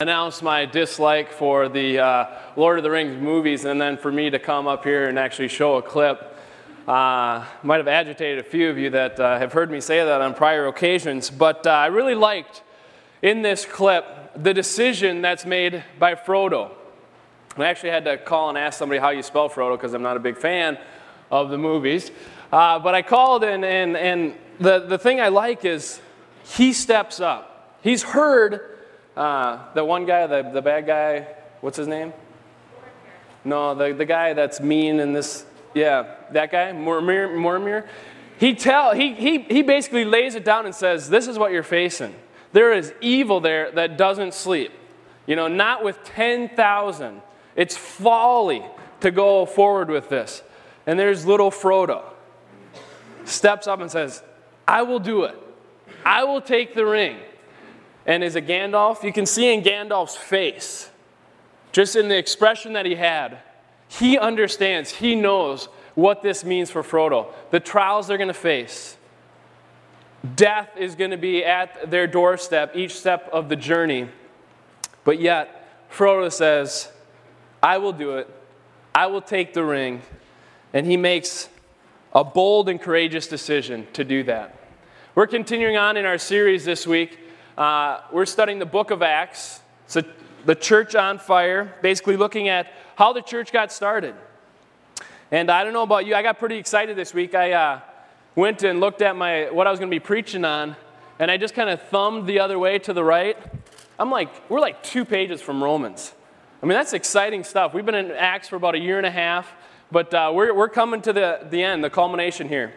announce my dislike for the uh, Lord of the Rings movies, and then for me to come up here and actually show a clip. Uh, might have agitated a few of you that uh, have heard me say that on prior occasions, but uh, I really liked in this clip the decision that's made by Frodo. I actually had to call and ask somebody how you spell Frodo because I'm not a big fan of the movies. Uh, but I called, and, and, and the, the thing I like is he steps up. He's heard uh, the one guy, the, the bad guy, what's his name? No, the, the guy that's mean in this, yeah, that guy, Mormir, Mormir. He, tell, he, he, he basically lays it down and says, This is what you're facing. There is evil there that doesn't sleep. You know, not with 10,000. It's folly to go forward with this. And there's little Frodo. Steps up and says, I will do it. I will take the ring. And is a Gandalf? You can see in Gandalf's face, just in the expression that he had, he understands, he knows what this means for Frodo, the trials they're going to face. Death is going to be at their doorstep each step of the journey. But yet, Frodo says, I will do it. I will take the ring. And he makes a bold and courageous decision to do that. We're continuing on in our series this week uh, we're studying the book of Acts, so the church on fire, basically looking at how the church got started. And I don't know about you, I got pretty excited this week. I uh, went and looked at my what I was going to be preaching on, and I just kind of thumbed the other way to the right. I'm like, we're like two pages from Romans. I mean, that's exciting stuff. We've been in Acts for about a year and a half, but uh, we're, we're coming to the, the end, the culmination here.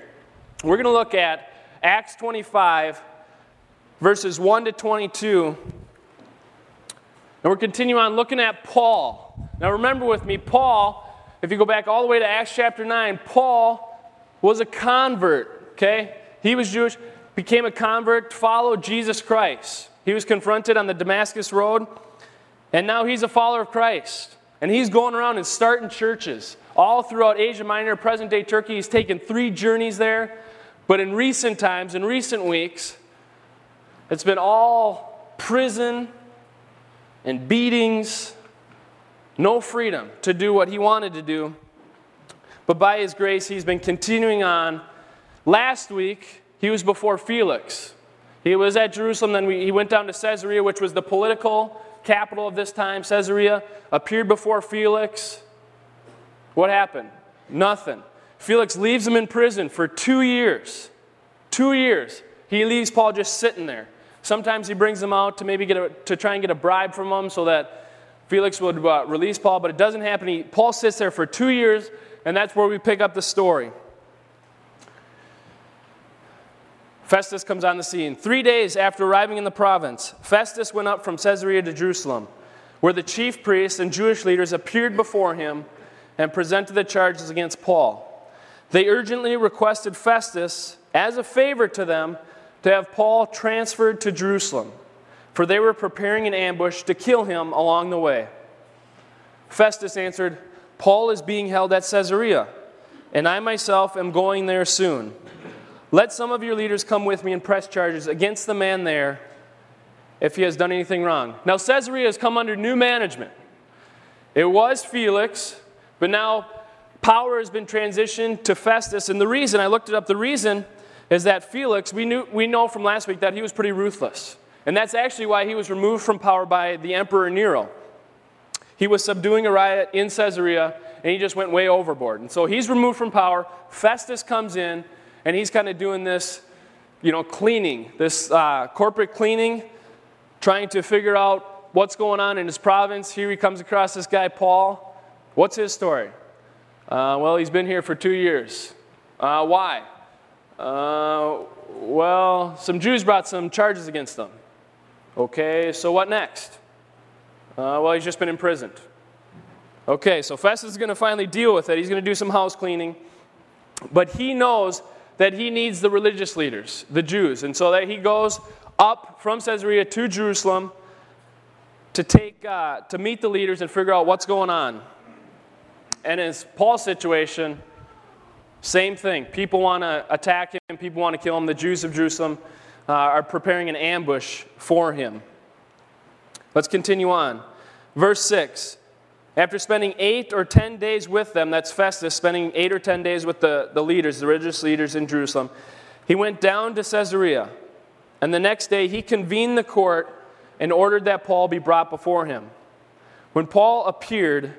We're going to look at Acts 25, verses 1 to 22. And we're continuing on looking at Paul. Now, remember with me, Paul, if you go back all the way to Acts chapter 9, Paul was a convert, okay? He was Jewish, became a convert, followed Jesus Christ. He was confronted on the Damascus Road, and now he's a follower of Christ. And he's going around and starting churches all throughout Asia Minor, present day Turkey. He's taken three journeys there. But in recent times, in recent weeks, it's been all prison and beatings, no freedom to do what he wanted to do. But by his grace, he's been continuing on. Last week, he was before Felix. He was at Jerusalem, then we, he went down to Caesarea, which was the political capital of this time. Caesarea appeared before Felix. What happened? Nothing. Felix leaves him in prison for two years. Two years. He leaves Paul just sitting there. Sometimes he brings them out to maybe get a, to try and get a bribe from them so that Felix would uh, release Paul, but it doesn't happen. He, Paul sits there for two years, and that's where we pick up the story. Festus comes on the scene. Three days after arriving in the province, Festus went up from Caesarea to Jerusalem, where the chief priests and Jewish leaders appeared before him and presented the charges against Paul. They urgently requested Festus, as a favor to them, to have Paul transferred to Jerusalem, for they were preparing an ambush to kill him along the way. Festus answered, Paul is being held at Caesarea, and I myself am going there soon. Let some of your leaders come with me and press charges against the man there if he has done anything wrong. Now, Caesarea has come under new management. It was Felix, but now power has been transitioned to Festus. And the reason, I looked it up, the reason is that Felix, we, knew, we know from last week that he was pretty ruthless. And that's actually why he was removed from power by the Emperor Nero. He was subduing a riot in Caesarea, and he just went way overboard. And so he's removed from power. Festus comes in, and he's kind of doing this, you know, cleaning, this uh, corporate cleaning, trying to figure out what's going on in his province. Here he comes across this guy, Paul. What's his story? Uh, well, he's been here for two years. Uh, why? Uh, well, some Jews brought some charges against them. Okay, so what next? Uh, well, he's just been imprisoned. Okay, so Festus is going to finally deal with it. He's going to do some house cleaning. But he knows that he needs the religious leaders, the Jews. And so that he goes up from Caesarea to Jerusalem to, take, uh, to meet the leaders and figure out what's going on. And in Paul's situation, same thing. People want to attack him, people want to kill him. The Jews of Jerusalem uh, are preparing an ambush for him. Let's continue on. Verse 6. After spending eight or ten days with them, that's Festus, spending eight or ten days with the, the leaders, the religious leaders in Jerusalem, he went down to Caesarea. And the next day he convened the court and ordered that Paul be brought before him. When Paul appeared,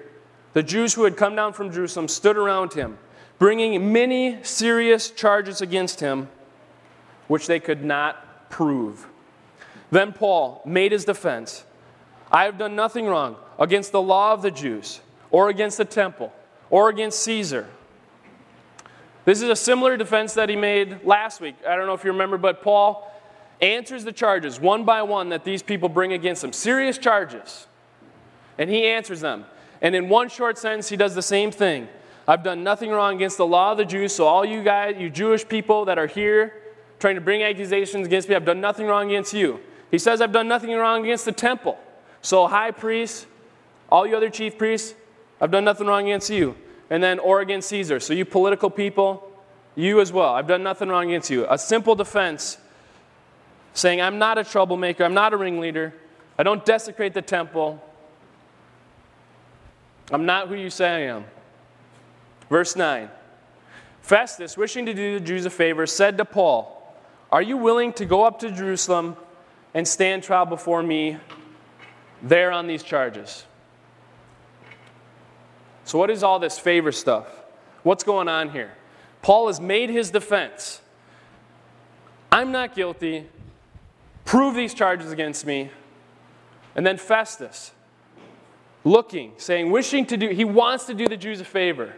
the Jews who had come down from Jerusalem stood around him, bringing many serious charges against him, which they could not prove. Then Paul made his defense I have done nothing wrong against the law of the Jews, or against the temple, or against Caesar. This is a similar defense that he made last week. I don't know if you remember, but Paul answers the charges one by one that these people bring against him. Serious charges. And he answers them. And in one short sentence, he does the same thing. I've done nothing wrong against the law of the Jews, so all you guys, you Jewish people that are here trying to bring accusations against me, I've done nothing wrong against you. He says, I've done nothing wrong against the temple. So, high priest, all you other chief priests, I've done nothing wrong against you. And then, or against Caesar. So, you political people, you as well. I've done nothing wrong against you. A simple defense saying, I'm not a troublemaker, I'm not a ringleader, I don't desecrate the temple, I'm not who you say I am. Verse 9 Festus, wishing to do the Jews a favor, said to Paul, Are you willing to go up to Jerusalem and stand trial before me there on these charges. So, what is all this favor stuff? What's going on here? Paul has made his defense. I'm not guilty. Prove these charges against me. And then Festus, looking, saying, wishing to do, he wants to do the Jews a favor.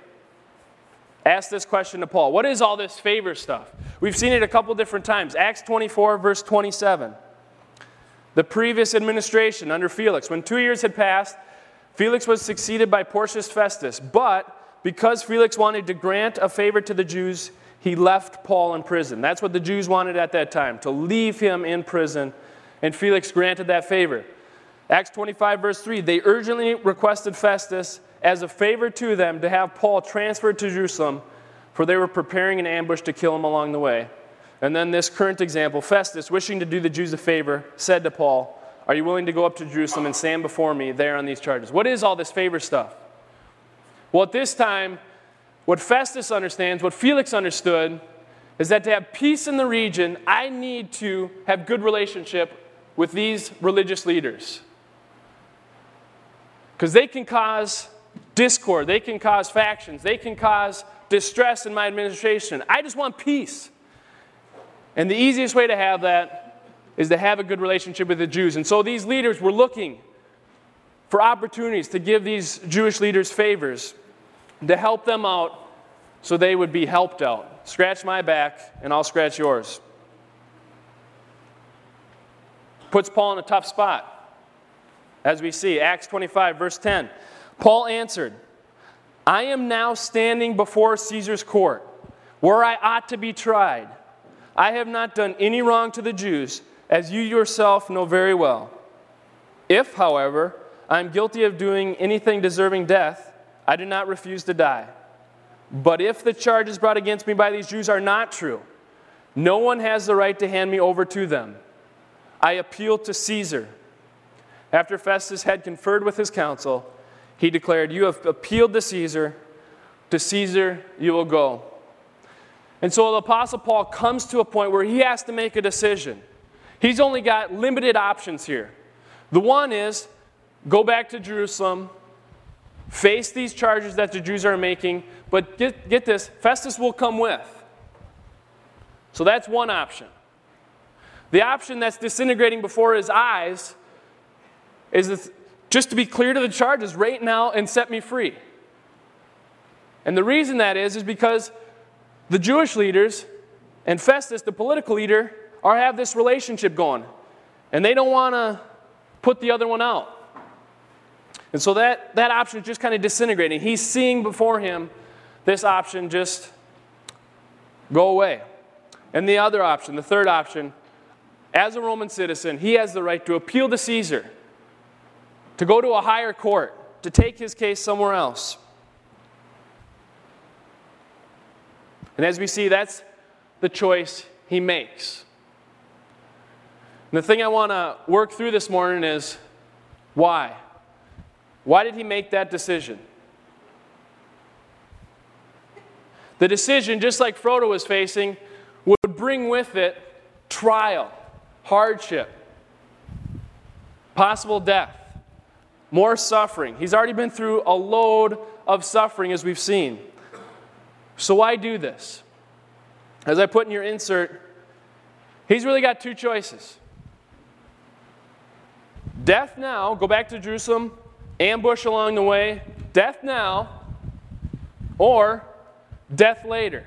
Ask this question to Paul What is all this favor stuff? We've seen it a couple different times. Acts 24, verse 27 the previous administration under Felix. When two years had passed, Felix was succeeded by Porcius Festus. But because Felix wanted to grant a favor to the Jews, he left Paul in prison. That's what the Jews wanted at that time, to leave him in prison. And Felix granted that favor. Acts 25, verse 3 they urgently requested Festus as a favor to them to have Paul transferred to Jerusalem, for they were preparing an ambush to kill him along the way. And then this current example Festus, wishing to do the Jews a favor, said to Paul, Are you willing to go up to Jerusalem and stand before me there on these charges? What is all this favor stuff? Well, at this time, what Festus understands, what Felix understood, is that to have peace in the region, I need to have good relationship with these religious leaders. Because they can cause discord, they can cause factions, they can cause distress in my administration. I just want peace. And the easiest way to have that is to have a good relationship with the Jews. And so these leaders were looking for opportunities to give these Jewish leaders favors, to help them out so they would be helped out. Scratch my back, and I'll scratch yours. Puts Paul in a tough spot. As we see, Acts 25, verse 10. Paul answered, I am now standing before Caesar's court, where I ought to be tried. I have not done any wrong to the Jews, as you yourself know very well. If, however, I am guilty of doing anything deserving death, I do not refuse to die. But if the charges brought against me by these Jews are not true, no one has the right to hand me over to them. I appeal to Caesar. After Festus had conferred with his council, he declared, You have appealed to Caesar. To Caesar you will go. And so the Apostle Paul comes to a point where he has to make a decision. He's only got limited options here. The one is go back to Jerusalem, face these charges that the Jews are making, but get, get this Festus will come with. So that's one option. The option that's disintegrating before his eyes is just to be clear to the charges right now and set me free. And the reason that is, is because the Jewish leaders and Festus, the political leader, are have this relationship going. And they don't want to put the other one out. And so that, that option is just kind of disintegrating. He's seeing before him this option just go away. And the other option, the third option, as a Roman citizen, he has the right to appeal to Caesar, to go to a higher court, to take his case somewhere else. And as we see, that's the choice he makes. And the thing I want to work through this morning is Why? Why did he make that decision? The decision, just like Frodo was facing, would bring with it trial, hardship, possible death, more suffering. He's already been through a load of suffering, as we've seen. So, why do this? As I put in your insert, he's really got two choices death now, go back to Jerusalem, ambush along the way, death now, or death later.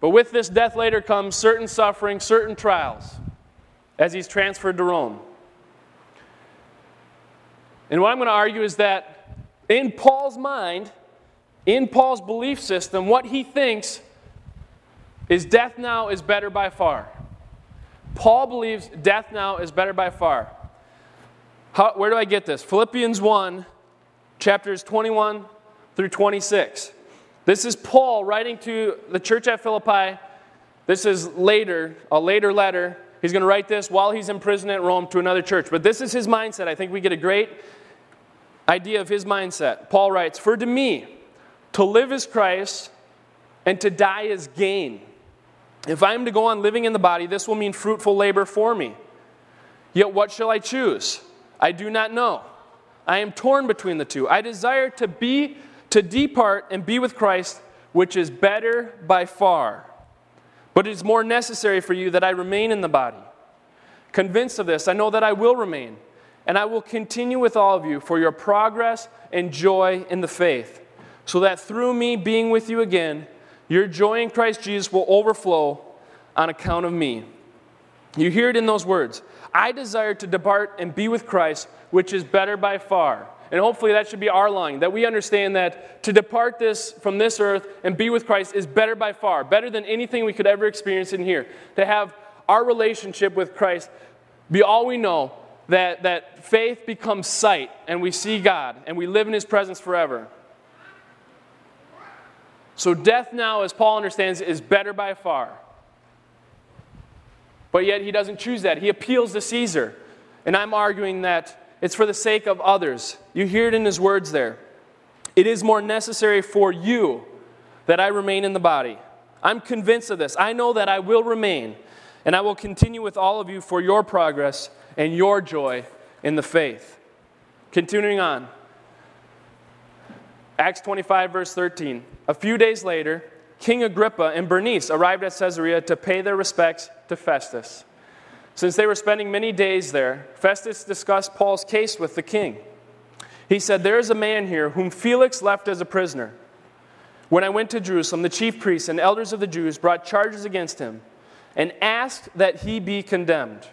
But with this death later comes certain suffering, certain trials as he's transferred to Rome. And what I'm going to argue is that in Paul's mind, in Paul's belief system, what he thinks is death now is better by far. Paul believes death now is better by far. How, where do I get this? Philippians 1, chapters 21 through 26. This is Paul writing to the church at Philippi. This is later, a later letter. He's going to write this while he's in prison at Rome to another church. But this is his mindset. I think we get a great idea of his mindset. Paul writes For to me, to live is Christ, and to die is gain. If I am to go on living in the body, this will mean fruitful labor for me. Yet what shall I choose? I do not know. I am torn between the two. I desire to be to depart and be with Christ, which is better by far. But it is more necessary for you that I remain in the body. Convinced of this, I know that I will remain, and I will continue with all of you for your progress and joy in the faith, so that through me being with you again, your joy in Christ Jesus will overflow on account of me. You hear it in those words I desire to depart and be with Christ, which is better by far. And hopefully that should be our line that we understand that to depart this from this earth and be with Christ is better by far, better than anything we could ever experience in here. To have our relationship with Christ be all we know, that, that faith becomes sight and we see God and we live in His presence forever. So, death now, as Paul understands, is better by far. But yet, he doesn't choose that. He appeals to Caesar. And I'm arguing that it's for the sake of others. You hear it in his words there. It is more necessary for you that I remain in the body. I'm convinced of this. I know that I will remain, and I will continue with all of you for your progress and your joy in the faith. Continuing on. Acts 25, verse 13. A few days later, King Agrippa and Bernice arrived at Caesarea to pay their respects to Festus. Since they were spending many days there, Festus discussed Paul's case with the king. He said, There is a man here whom Felix left as a prisoner. When I went to Jerusalem, the chief priests and elders of the Jews brought charges against him and asked that he be condemned.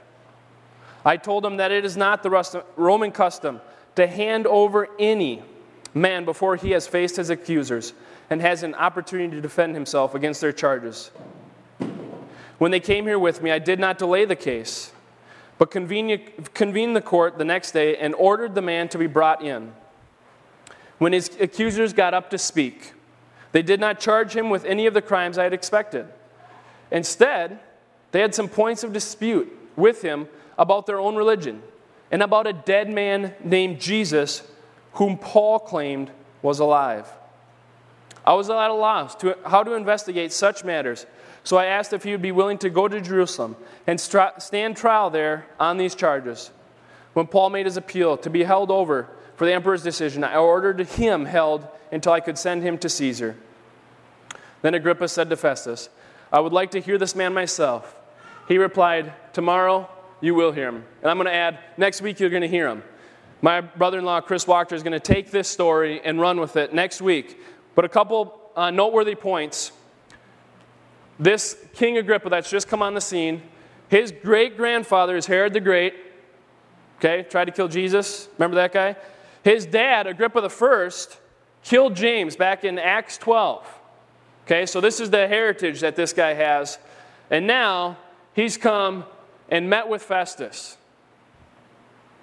I told him that it is not the Roman custom to hand over any man before he has faced his accusers and has an opportunity to defend himself against their charges. When they came here with me, I did not delay the case, but convened the court the next day and ordered the man to be brought in. When his accusers got up to speak, they did not charge him with any of the crimes I had expected. Instead, they had some points of dispute with him about their own religion and about a dead man named Jesus, whom Paul claimed was alive. I was at a loss to how to investigate such matters so I asked if he would be willing to go to Jerusalem and stand trial there on these charges. When Paul made his appeal to be held over for the emperor's decision, I ordered him held until I could send him to Caesar. Then Agrippa said to Festus, I would like to hear this man myself. He replied, Tomorrow you will hear him. And I'm going to add, next week you're going to hear him. My brother in law, Chris Walker, is going to take this story and run with it next week. But a couple uh, noteworthy points this King Agrippa that's just come on the scene, his great grandfather is Herod the Great. Okay, tried to kill Jesus. Remember that guy? His dad, Agrippa the First, killed James back in Acts 12. Okay, so this is the heritage that this guy has. And now he's come and met with Festus.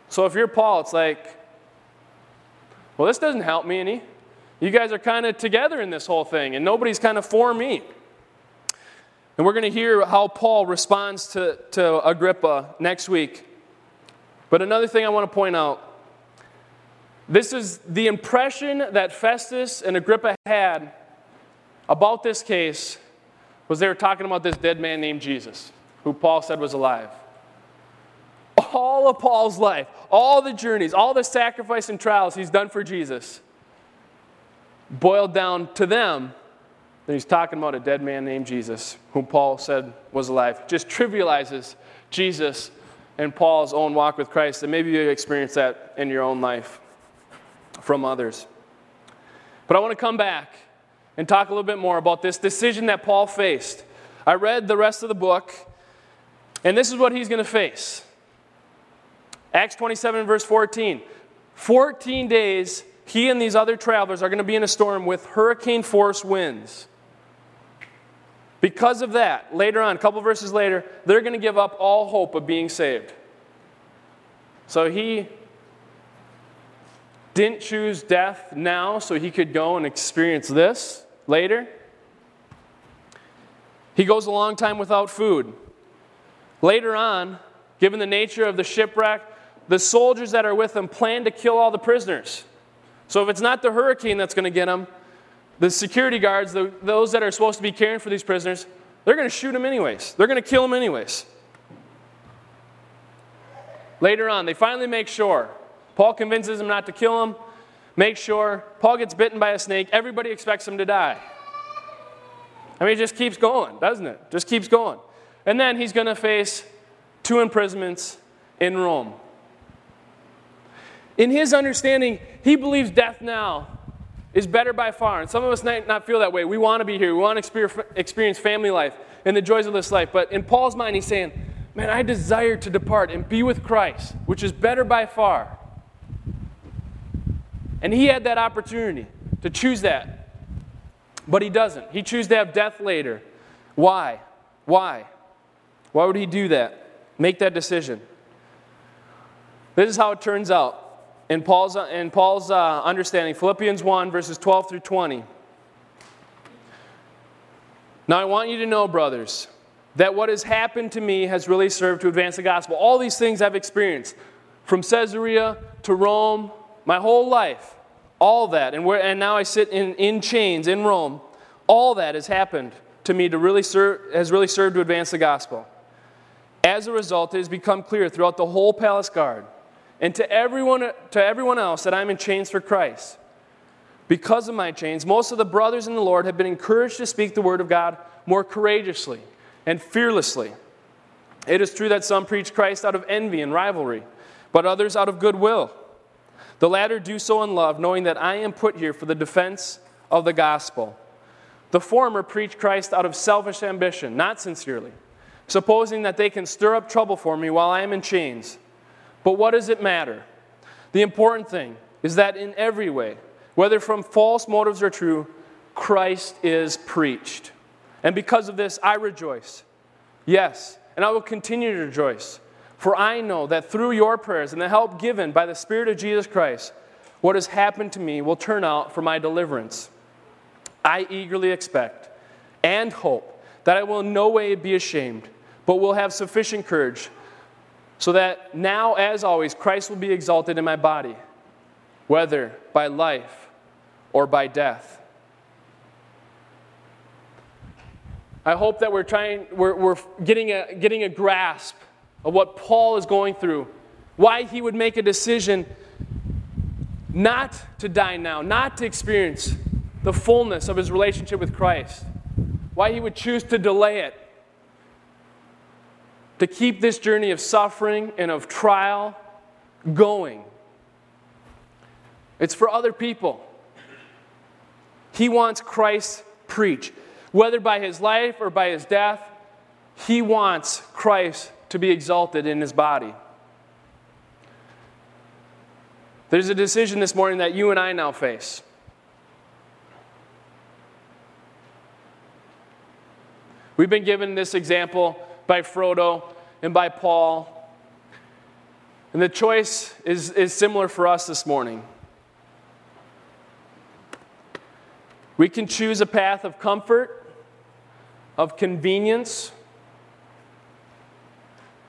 So if you're Paul, it's like, well, this doesn't help me any. You guys are kind of together in this whole thing, and nobody's kind of for me. And we're going to hear how Paul responds to, to Agrippa next week. But another thing I want to point out This is the impression that Festus and Agrippa had about this case was they were talking about this dead man named Jesus, who Paul said was alive. All of Paul's life, all the journeys, all the sacrifice and trials he's done for Jesus, boiled down to them that he's talking about a dead man named Jesus, whom Paul said was alive. Just trivializes Jesus and Paul's own walk with Christ, and maybe you experience that in your own life from others. But I want to come back and talk a little bit more about this decision that Paul faced. I read the rest of the book, and this is what he's going to face. Acts 27, verse 14. 14 days, he and these other travelers are going to be in a storm with hurricane force winds. Because of that, later on, a couple verses later, they're going to give up all hope of being saved. So he didn't choose death now so he could go and experience this later. He goes a long time without food. Later on, given the nature of the shipwreck, the soldiers that are with them plan to kill all the prisoners. So if it's not the hurricane that's going to get them, the security guards, the, those that are supposed to be caring for these prisoners, they're going to shoot them anyways. They're going to kill them anyways. Later on, they finally make sure. Paul convinces them not to kill him. Make sure. Paul gets bitten by a snake. Everybody expects him to die. I mean, it just keeps going, doesn't it? Just keeps going. And then he's going to face two imprisonments in Rome. In his understanding, he believes death now is better by far. And some of us might not feel that way. We want to be here, we want to experience family life and the joys of this life. But in Paul's mind, he's saying, Man, I desire to depart and be with Christ, which is better by far. And he had that opportunity to choose that. But he doesn't. He chooses to have death later. Why? Why? Why would he do that? Make that decision. This is how it turns out in Paul's, in Paul's uh, understanding, Philippians 1, verses 12 through 20. Now, I want you to know, brothers, that what has happened to me has really served to advance the gospel. All these things I've experienced, from Caesarea to Rome, my whole life, all that, and, where, and now I sit in, in chains in Rome, all that has happened to me to really serve, has really served to advance the gospel. As a result, it has become clear throughout the whole palace guard and to everyone, to everyone else that I'm in chains for Christ. Because of my chains, most of the brothers in the Lord have been encouraged to speak the word of God more courageously and fearlessly. It is true that some preach Christ out of envy and rivalry, but others out of goodwill. The latter do so in love, knowing that I am put here for the defense of the gospel. The former preach Christ out of selfish ambition, not sincerely, supposing that they can stir up trouble for me while I am in chains. But what does it matter? The important thing is that in every way, whether from false motives or true, Christ is preached. And because of this, I rejoice. Yes, and I will continue to rejoice. For I know that through your prayers and the help given by the Spirit of Jesus Christ, what has happened to me will turn out for my deliverance. I eagerly expect and hope that I will in no way be ashamed, but will have sufficient courage so that now, as always, Christ will be exalted in my body, whether by life or by death. I hope that we're trying, we're, we're getting, a, getting a grasp of what Paul is going through, why he would make a decision not to die now, not to experience the fullness of his relationship with Christ, why he would choose to delay it to keep this journey of suffering and of trial going. It's for other people. He wants Christ preached. Whether by his life or by his death, he wants Christ to be exalted in his body. There's a decision this morning that you and I now face. We've been given this example by Frodo and by Paul. And the choice is, is similar for us this morning. We can choose a path of comfort, of convenience,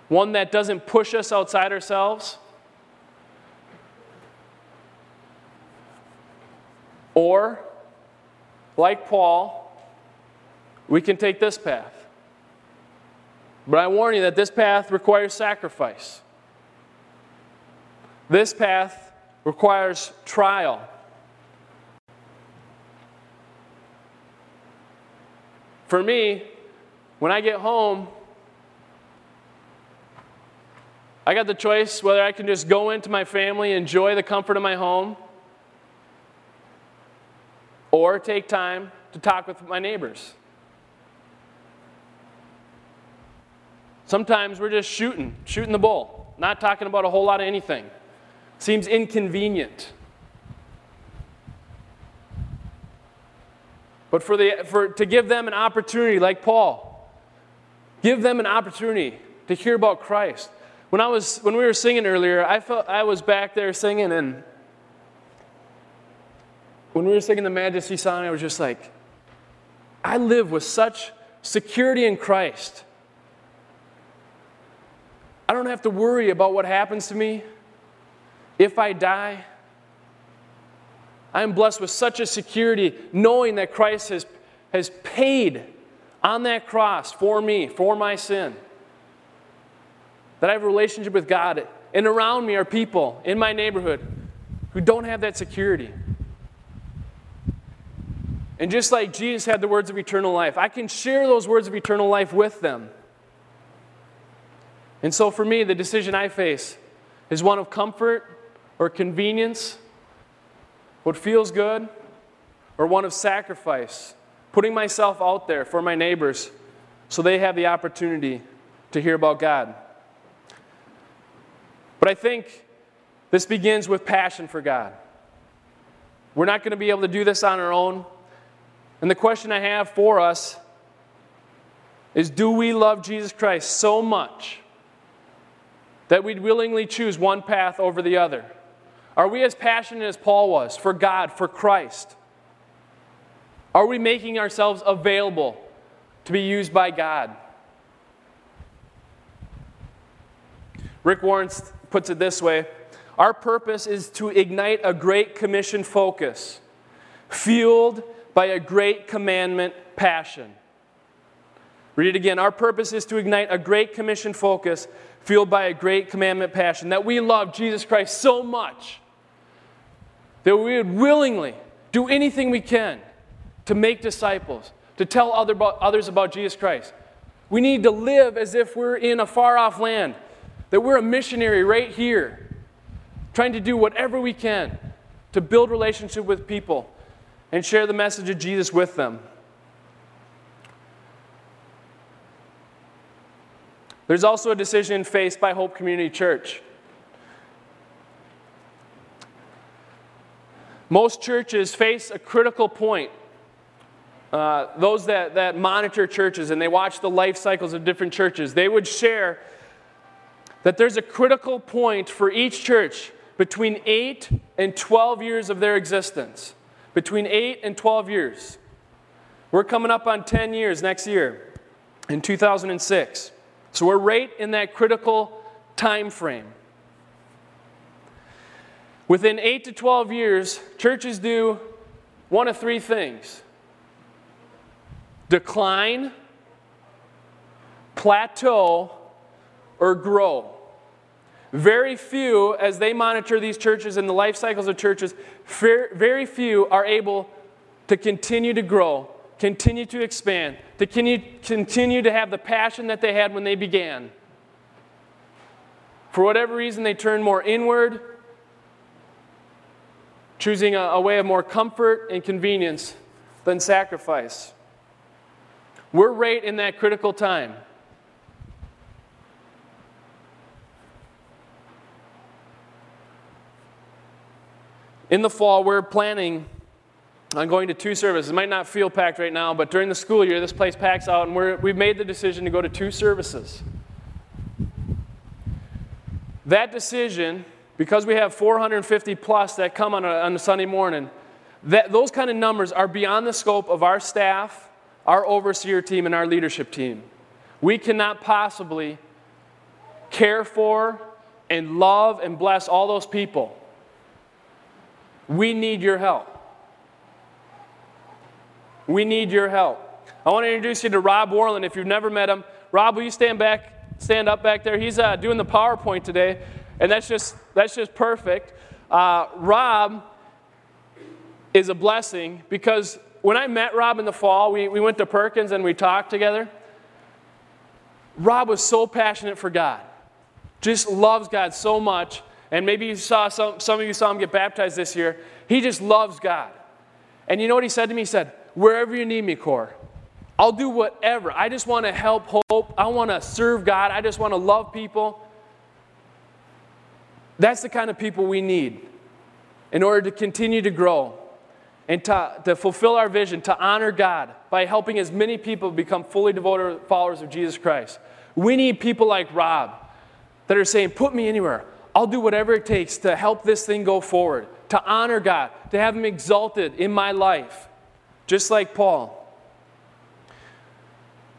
one that doesn't push us outside ourselves. Or, like Paul, we can take this path. But I warn you that this path requires sacrifice. This path requires trial. For me, when I get home, I got the choice whether I can just go into my family, enjoy the comfort of my home, or take time to talk with my neighbors. Sometimes we're just shooting, shooting the bull, not talking about a whole lot of anything. Seems inconvenient. But for the, for, to give them an opportunity, like Paul, give them an opportunity to hear about Christ. When, I was, when we were singing earlier, I felt I was back there singing, and when we were singing the Majesty song, I was just like, I live with such security in Christ I don't have to worry about what happens to me if I die. I am blessed with such a security knowing that Christ has, has paid on that cross for me, for my sin. That I have a relationship with God. And around me are people in my neighborhood who don't have that security. And just like Jesus had the words of eternal life, I can share those words of eternal life with them. And so for me, the decision I face is one of comfort or convenience, what feels good, or one of sacrifice, putting myself out there for my neighbors so they have the opportunity to hear about God. But I think this begins with passion for God. We're not going to be able to do this on our own. And the question I have for us is do we love Jesus Christ so much that we'd willingly choose one path over the other? Are we as passionate as Paul was for God, for Christ? Are we making ourselves available to be used by God? Rick Warren puts it this way Our purpose is to ignite a great commission focus, fueled by a great commandment passion. Read it again. Our purpose is to ignite a great commission focus, fueled by a great commandment passion, that we love Jesus Christ so much that we would willingly do anything we can to make disciples, to tell other others about Jesus Christ. We need to live as if we're in a far off land, that we're a missionary right here, trying to do whatever we can to build relationship with people and share the message of Jesus with them. There's also a decision faced by Hope Community Church. Most churches face a critical point. Uh, those that, that monitor churches and they watch the life cycles of different churches, they would share that there's a critical point for each church between 8 and 12 years of their existence. Between 8 and 12 years. We're coming up on 10 years next year in 2006. So we're right in that critical time frame. Within 8 to 12 years, churches do one of three things decline, plateau, or grow. Very few, as they monitor these churches and the life cycles of churches, very few are able to continue to grow continue to expand, to continue to have the passion that they had when they began. For whatever reason, they turn more inward, choosing a, a way of more comfort and convenience than sacrifice. We're right in that critical time. In the fall, we're planning on going to two services. It might not feel packed right now, but during the school year, this place packs out, and we're, we've made the decision to go to two services. That decision, because we have 450 plus that come on a, on a Sunday morning, that, those kind of numbers are beyond the scope of our staff, our overseer team, and our leadership team. We cannot possibly care for and love and bless all those people. We need your help. We need your help. I want to introduce you to Rob Warland. If you've never met him, Rob, will you stand back, stand up back there? He's uh, doing the PowerPoint today, and that's just that's just perfect. Uh, Rob is a blessing because when I met Rob in the fall, we, we went to Perkins and we talked together. Rob was so passionate for God, just loves God so much. And maybe you saw some, some of you saw him get baptized this year. He just loves God. And you know what he said to me? He said, Wherever you need me, Cor, I'll do whatever. I just want to help hope. I want to serve God. I just want to love people. That's the kind of people we need in order to continue to grow and to, to fulfill our vision, to honor God by helping as many people become fully devoted followers of Jesus Christ. We need people like Rob that are saying, Put me anywhere. I'll do whatever it takes to help this thing go forward, to honor God, to have Him exalted in my life, just like Paul.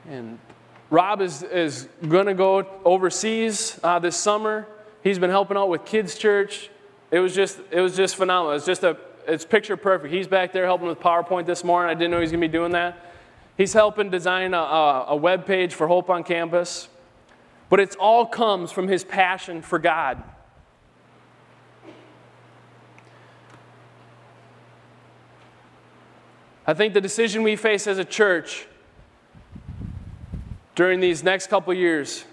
And Rob is, is going to go overseas uh, this summer. He's been helping out with kids' church. It was just, it was just phenomenal. It's just a, it's picture perfect. He's back there helping with PowerPoint this morning. I didn't know he was going to be doing that. He's helping design a, a, a web page for Hope on Campus. But it all comes from his passion for God. I think the decision we face as a church during these next couple years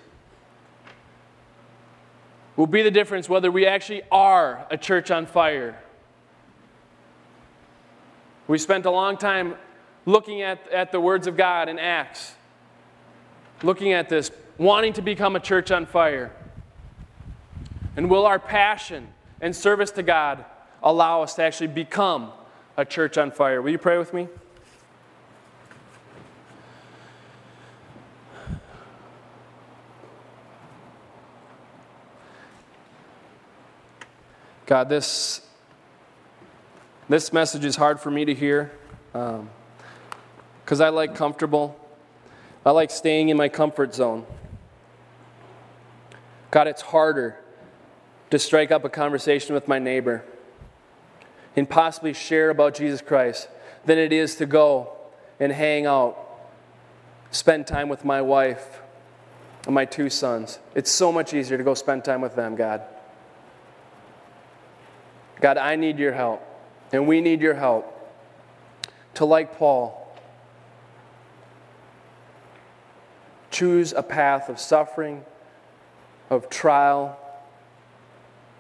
will be the difference whether we actually are a church on fire. We spent a long time looking at, at the words of God in Acts, looking at this, wanting to become a church on fire. And will our passion and service to God allow us to actually become a church on fire? Will you pray with me? God, this, this message is hard for me to hear because um, I like comfortable. I like staying in my comfort zone. God, it's harder to strike up a conversation with my neighbor and possibly share about Jesus Christ than it is to go and hang out, spend time with my wife and my two sons. It's so much easier to go spend time with them, God. God, I need your help, and we need your help to, like Paul, choose a path of suffering, of trial,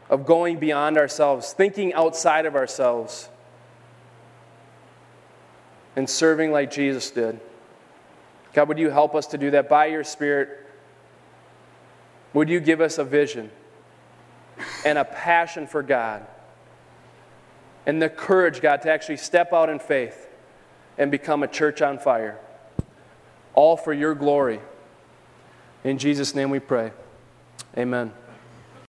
of going beyond ourselves, thinking outside of ourselves, and serving like Jesus did. God, would you help us to do that by your Spirit? Would you give us a vision and a passion for God? and the courage, God, to actually step out in faith and become a church on fire. All for your glory. In Jesus' name we pray. Amen.